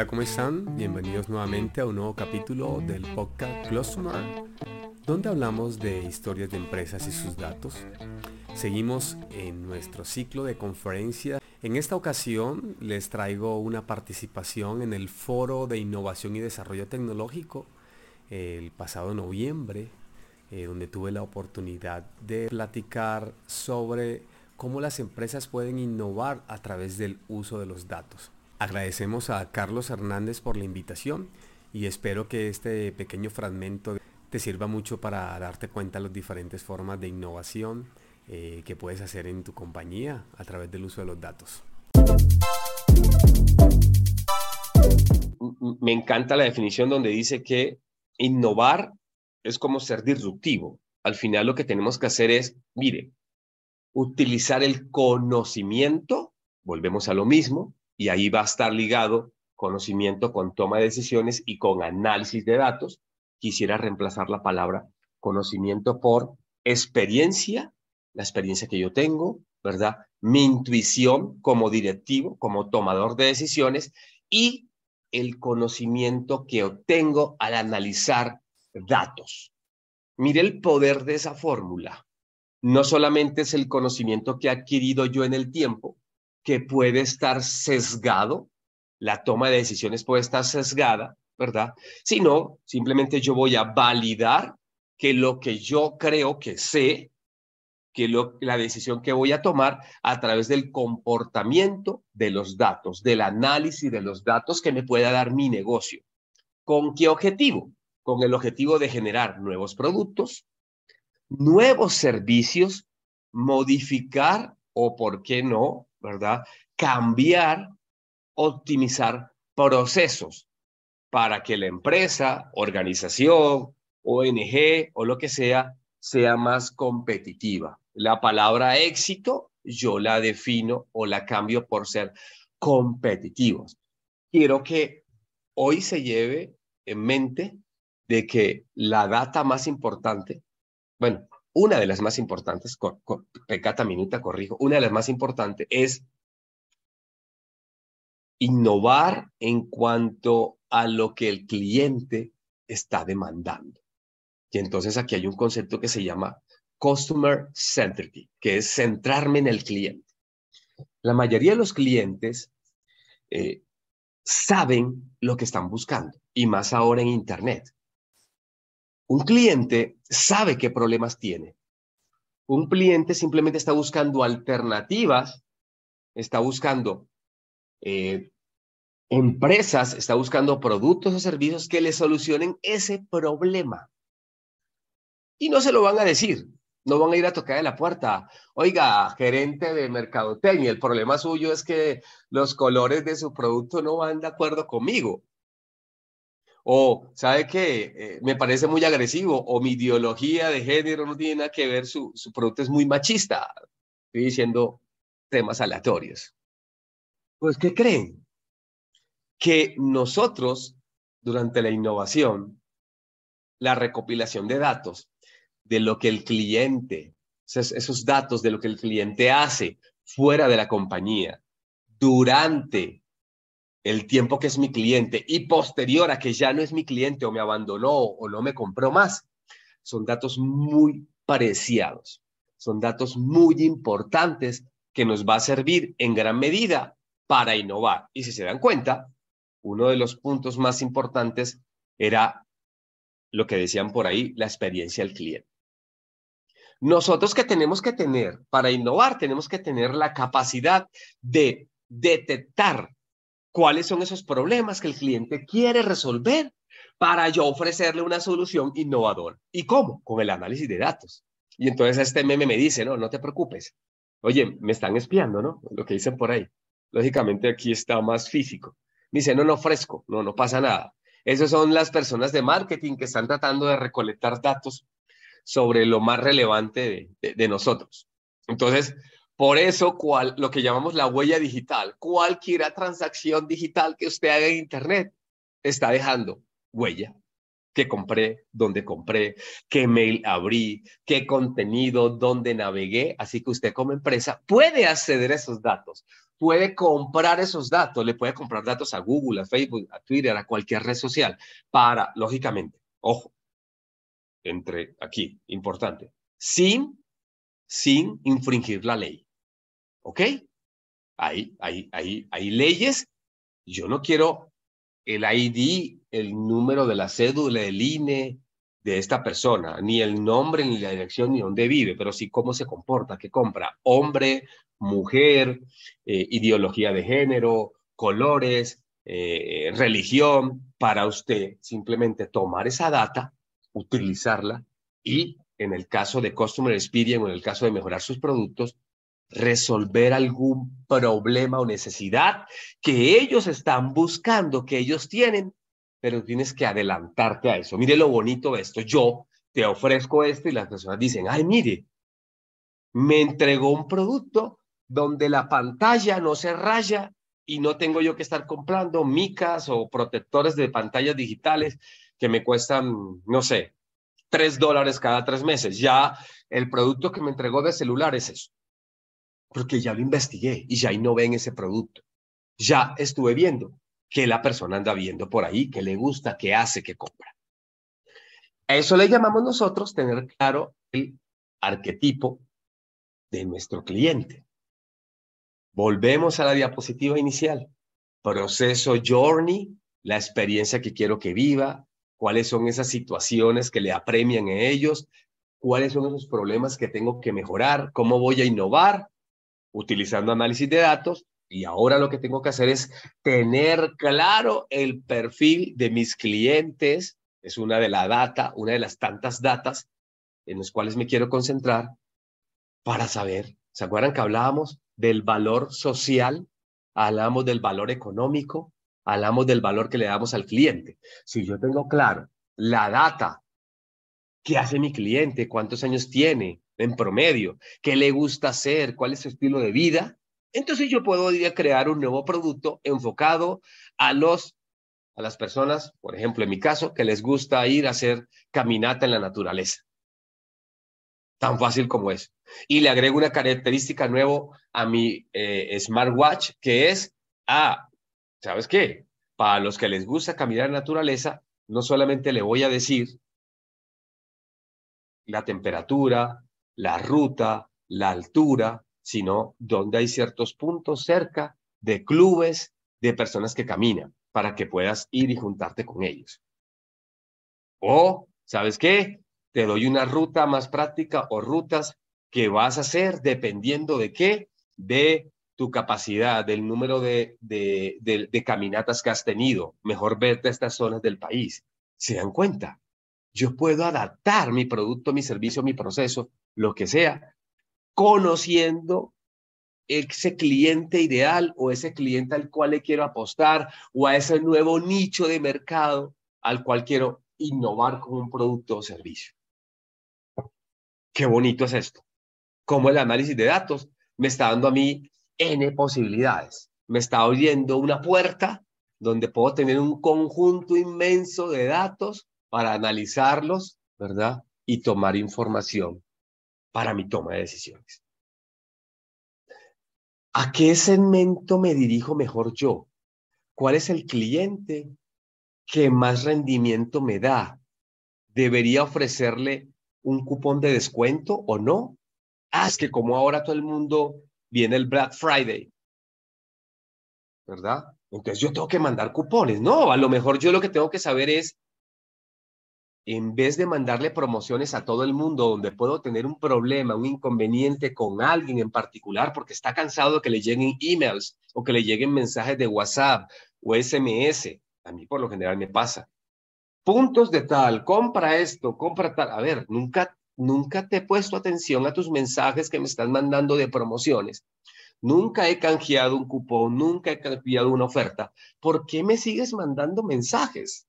Hola, ¿cómo están? Bienvenidos nuevamente a un nuevo capítulo del podcast Customer, donde hablamos de historias de empresas y sus datos. Seguimos en nuestro ciclo de conferencias. En esta ocasión les traigo una participación en el Foro de Innovación y Desarrollo Tecnológico el pasado noviembre, eh, donde tuve la oportunidad de platicar sobre cómo las empresas pueden innovar a través del uso de los datos. Agradecemos a Carlos Hernández por la invitación y espero que este pequeño fragmento te sirva mucho para darte cuenta de las diferentes formas de innovación eh, que puedes hacer en tu compañía a través del uso de los datos. Me encanta la definición donde dice que innovar es como ser disruptivo. Al final lo que tenemos que hacer es, mire, utilizar el conocimiento, volvemos a lo mismo, y ahí va a estar ligado conocimiento con toma de decisiones y con análisis de datos. Quisiera reemplazar la palabra conocimiento por experiencia, la experiencia que yo tengo, ¿verdad? Mi intuición como directivo, como tomador de decisiones y el conocimiento que obtengo al analizar datos. Mire el poder de esa fórmula. No solamente es el conocimiento que he adquirido yo en el tiempo, que puede estar sesgado, la toma de decisiones puede estar sesgada, ¿verdad? Sino simplemente yo voy a validar que lo que yo creo que sé, que la decisión que voy a tomar a través del comportamiento de los datos, del análisis de los datos que me pueda dar mi negocio. ¿Con qué objetivo? Con el objetivo de generar nuevos productos, nuevos servicios, modificar o, por qué no, ¿verdad? Cambiar, optimizar procesos para que la empresa, organización, ONG o lo que sea, sea más competitiva. La palabra éxito yo la defino o la cambio por ser competitivos. Quiero que hoy se lleve en mente de que la data más importante, bueno, una de las más importantes, pecata minuta, corrijo, una de las más importantes es innovar en cuanto a lo que el cliente está demandando. Y entonces aquí hay un concepto que se llama Customer Centricity, que es centrarme en el cliente. La mayoría de los clientes eh, saben lo que están buscando, y más ahora en Internet. Un cliente sabe qué problemas tiene. Un cliente simplemente está buscando alternativas, está buscando eh, empresas, está buscando productos o servicios que le solucionen ese problema. Y no se lo van a decir, no van a ir a tocar en la puerta. Oiga, gerente de mercadotecnia, el problema suyo es que los colores de su producto no van de acuerdo conmigo. O, ¿sabe qué? Eh, me parece muy agresivo. O mi ideología de género no tiene nada que ver, su, su producto es muy machista. Estoy diciendo temas aleatorios. Pues, ¿qué creen? Que nosotros, durante la innovación, la recopilación de datos, de lo que el cliente, esos datos de lo que el cliente hace fuera de la compañía, durante el tiempo que es mi cliente y posterior a que ya no es mi cliente o me abandonó o no me compró más, son datos muy preciados, son datos muy importantes que nos va a servir en gran medida para innovar. Y si se dan cuenta, uno de los puntos más importantes era lo que decían por ahí, la experiencia del cliente. Nosotros que tenemos que tener para innovar, tenemos que tener la capacidad de detectar cuáles son esos problemas que el cliente quiere resolver para yo ofrecerle una solución innovadora. ¿Y cómo? Con el análisis de datos. Y entonces este meme me dice, no, no te preocupes. Oye, me están espiando, ¿no? Lo que dicen por ahí. Lógicamente aquí está más físico. Me dice, no, no, fresco, no, no pasa nada. Esas son las personas de marketing que están tratando de recolectar datos sobre lo más relevante de, de nosotros. Entonces, por eso, lo que llamamos la huella digital, cualquier transacción digital que usted haga en Internet está dejando huella. ¿Qué compré? ¿Dónde compré? ¿Qué mail abrí? ¿Qué contenido? ¿Dónde navegué? Así que usted como empresa puede acceder a esos datos. puede comprar esos datos, le puede comprar datos a Google, a Facebook, a Twitter, a cualquier red social, para, lógicamente, ojo, entre aquí, importante, sin, sin infringir la ley. ¿Ok? Hay, hay, hay, leyes. Yo no quiero el ID, el número de la cédula, el INE de esta persona, ni el nombre, ni la dirección, ni dónde vive, pero sí cómo se comporta, qué compra, hombre, mujer, eh, ideología de género, colores, eh, religión, para usted simplemente tomar esa data, utilizarla y en el caso de Customer Experience o en el caso de mejorar sus productos, resolver algún problema o necesidad que ellos están buscando, que ellos tienen, pero tienes que adelantarte a eso. Mire lo bonito de esto. Yo te ofrezco esto y las personas dicen, ay, mire, me entregó un producto donde la pantalla no se raya y no tengo yo que estar comprando micas o protectores de pantallas digitales que me cuestan, no sé, tres dólares cada tres meses. Ya el producto que me entregó de celular es eso. Porque ya lo investigué y ya no ven ese producto. Ya estuve viendo que la persona anda viendo por ahí, que le gusta, que hace, que compra. A eso le llamamos nosotros tener claro el arquetipo de nuestro cliente. Volvemos a la diapositiva inicial. Proceso journey, la experiencia que quiero que viva, cuáles son esas situaciones que le apremian a ellos, cuáles son esos problemas que tengo que mejorar, cómo voy a innovar utilizando análisis de datos. Y ahora lo que tengo que hacer es tener claro el perfil de mis clientes. Es una de la data, una de las tantas datas en las cuales me quiero concentrar para saber. ¿Se acuerdan que hablábamos del valor social, hablamos del valor económico, hablamos del valor que le damos al cliente. Si yo tengo claro la data, qué hace mi cliente, cuántos años tiene en promedio, qué le gusta hacer, cuál es su estilo de vida, entonces yo puedo crear un nuevo producto enfocado a los a las personas, por ejemplo, en mi caso, que les gusta ir a hacer caminata en la naturaleza. Tan fácil como es. Y le agrego una característica nueva a mi eh, smartwatch, que es, ah, ¿sabes qué? Para los que les gusta caminar en naturaleza, no solamente le voy a decir la temperatura, la ruta, la altura, sino donde hay ciertos puntos cerca de clubes de personas que caminan para que puedas ir y juntarte con ellos. O, ¿sabes qué? te doy una ruta más práctica o rutas que vas a hacer dependiendo de qué, de tu capacidad, del número de, de, de, caminatas que has tenido. Mejor verte a estas zonas del país. ¿Se dan cuenta? Yo puedo adaptar mi producto, mi servicio, mi proceso, lo que sea, conociendo ese cliente ideal o ese cliente al cual le quiero apostar o a ese nuevo nicho de mercado al cual quiero innovar con un producto o servicio. Qué bonito es esto. Cómo el análisis de datos me está dando a mí N posibilidades. Me está abriendo una puerta donde puedo tener un conjunto inmenso de datos para analizarlos, ¿verdad? Y tomar información para mi toma de decisiones. ¿A qué segmento me dirijo mejor yo? ¿Cuál es el cliente que más rendimiento me da? ¿Debería ofrecerle un cupón de descuento o no. Ah, es que como ahora todo el mundo viene el Black Friday, ¿verdad? Entonces yo tengo que mandar cupones. No, a lo mejor yo lo que tengo que saber es, en vez de mandarle promociones a todo el mundo donde puedo tener un problema, un inconveniente con alguien en particular porque está cansado de que le lleguen emails o que le lleguen mensajes de WhatsApp o SMS, a mí por lo general me pasa puntos de tal, compra esto, compra tal. A ver, nunca, nunca te he puesto atención a tus mensajes que me están mandando de promociones. Nunca he canjeado un cupón, nunca he canjeado una oferta. ¿Por qué me sigues mandando mensajes?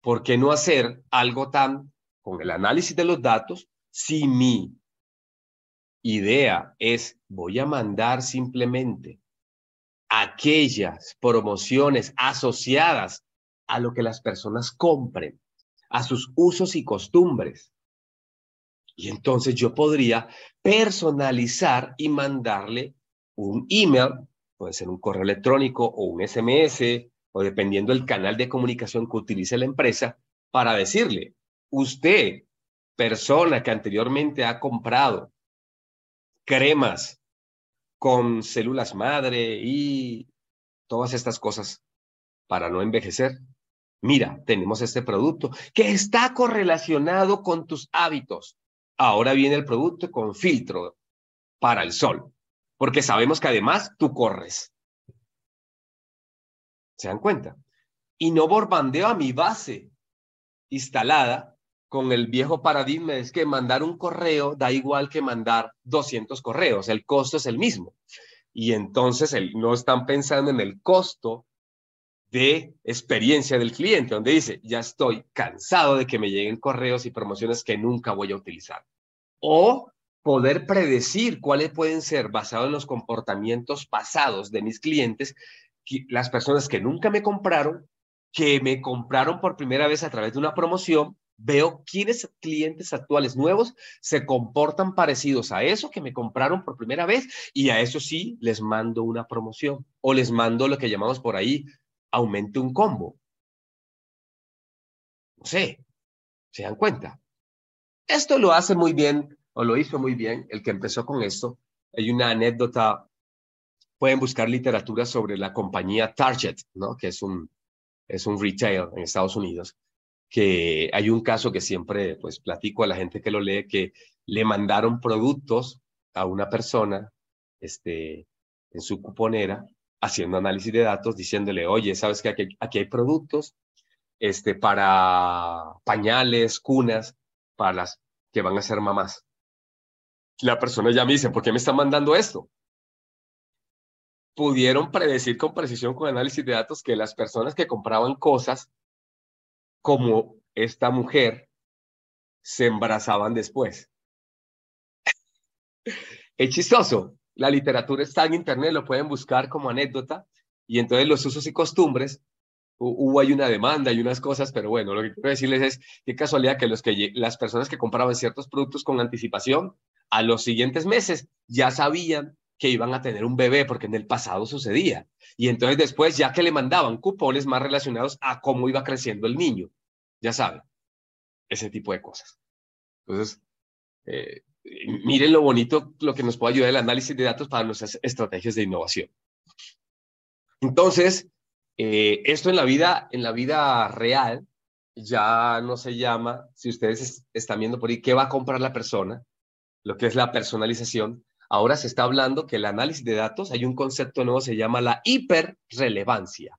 ¿Por qué no hacer algo tan con el análisis de los datos si mi idea es voy a mandar simplemente aquellas promociones asociadas a lo que las personas compren, a sus usos y costumbres. Y entonces yo podría personalizar y mandarle un email, puede ser un correo electrónico o un SMS, o dependiendo del canal de comunicación que utilice la empresa, para decirle, usted, persona que anteriormente ha comprado cremas con células madre y todas estas cosas para no envejecer, mira, tenemos este producto que está correlacionado con tus hábitos. Ahora viene el producto con filtro para el sol, porque sabemos que además tú corres. ¿Se dan cuenta? Y no borbandeo a mi base instalada con el viejo paradigma es que mandar un correo da igual que mandar 200 correos, el costo es el mismo. Y entonces no están pensando en el costo de experiencia del cliente, donde dice, ya estoy cansado de que me lleguen correos y promociones que nunca voy a utilizar. O poder predecir cuáles pueden ser, basados en los comportamientos pasados de mis clientes, las personas que nunca me compraron, que me compraron por primera vez a través de una promoción, veo quiénes clientes actuales nuevos se comportan parecidos a eso que me compraron por primera vez y a eso sí les mando una promoción o les mando lo que llamamos por ahí aumente un combo. No sé, ¿se dan cuenta? Esto lo hace muy bien, o lo hizo muy bien, el que empezó con esto. Hay una anécdota, pueden buscar literatura sobre la compañía Target, ¿no? que es un, es un retail en Estados Unidos, que hay un caso que siempre pues platico a la gente que lo lee, que le mandaron productos a una persona este, en su cuponera haciendo análisis de datos, diciéndole, oye, sabes que aquí, aquí hay productos este, para pañales, cunas, para las que van a ser mamás. La persona ya me dice, ¿por qué me está mandando esto? Pudieron predecir con precisión con análisis de datos que las personas que compraban cosas como esta mujer se embarazaban después. es chistoso, la literatura está en internet, lo pueden buscar como anécdota, y entonces los usos y costumbres, hubo hay una demanda y unas cosas, pero bueno, lo que quiero decirles es qué casualidad que, los que las personas que compraban ciertos productos con anticipación, a los siguientes meses ya sabían que iban a tener un bebé, porque en el pasado sucedía. Y entonces después, ya que le mandaban cupones más relacionados a cómo iba creciendo el niño, ya saben, ese tipo de cosas. Entonces, eh, miren lo bonito, lo que nos puede ayudar el análisis de datos para nuestras estrategias de innovación. Entonces, eh, esto en la vida, en la vida real ya no se llama, si ustedes están viendo por ahí, qué va a comprar la persona, lo que es la personalización. Ahora se está hablando que el análisis de datos, hay un concepto nuevo, se llama la hiperrelevancia.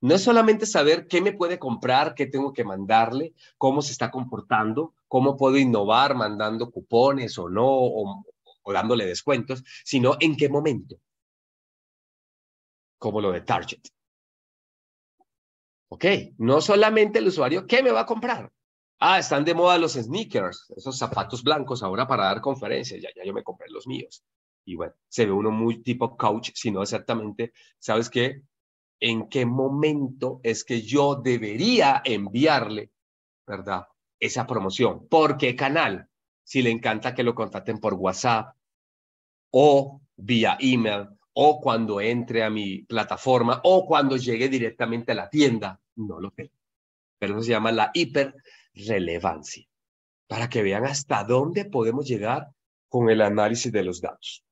No es solamente saber qué me puede comprar, qué tengo que mandarle, cómo se está comportando, cómo puedo innovar mandando cupones o no, o, dándole descuentos, sino en qué momento. Como lo de Target. Ok, no solamente el usuario, ¿qué me va a comprar? Ah, están de moda los sneakers, esos zapatos blancos ahora para dar conferencias, ya, ya yo me compré los míos. Y bueno, se ve uno muy tipo coach, sino exactamente, ¿sabes qué? en qué momento es que yo debería enviarle, ¿verdad? Esa promoción. ¿Por qué canal? Si le encanta que lo contacten por WhatsApp o vía email o cuando entre a mi plataforma o cuando llegue directamente a la tienda, no lo sé. Pero eso se llama la hiperrelevancia, para que vean hasta dónde podemos llegar con el análisis de los datos.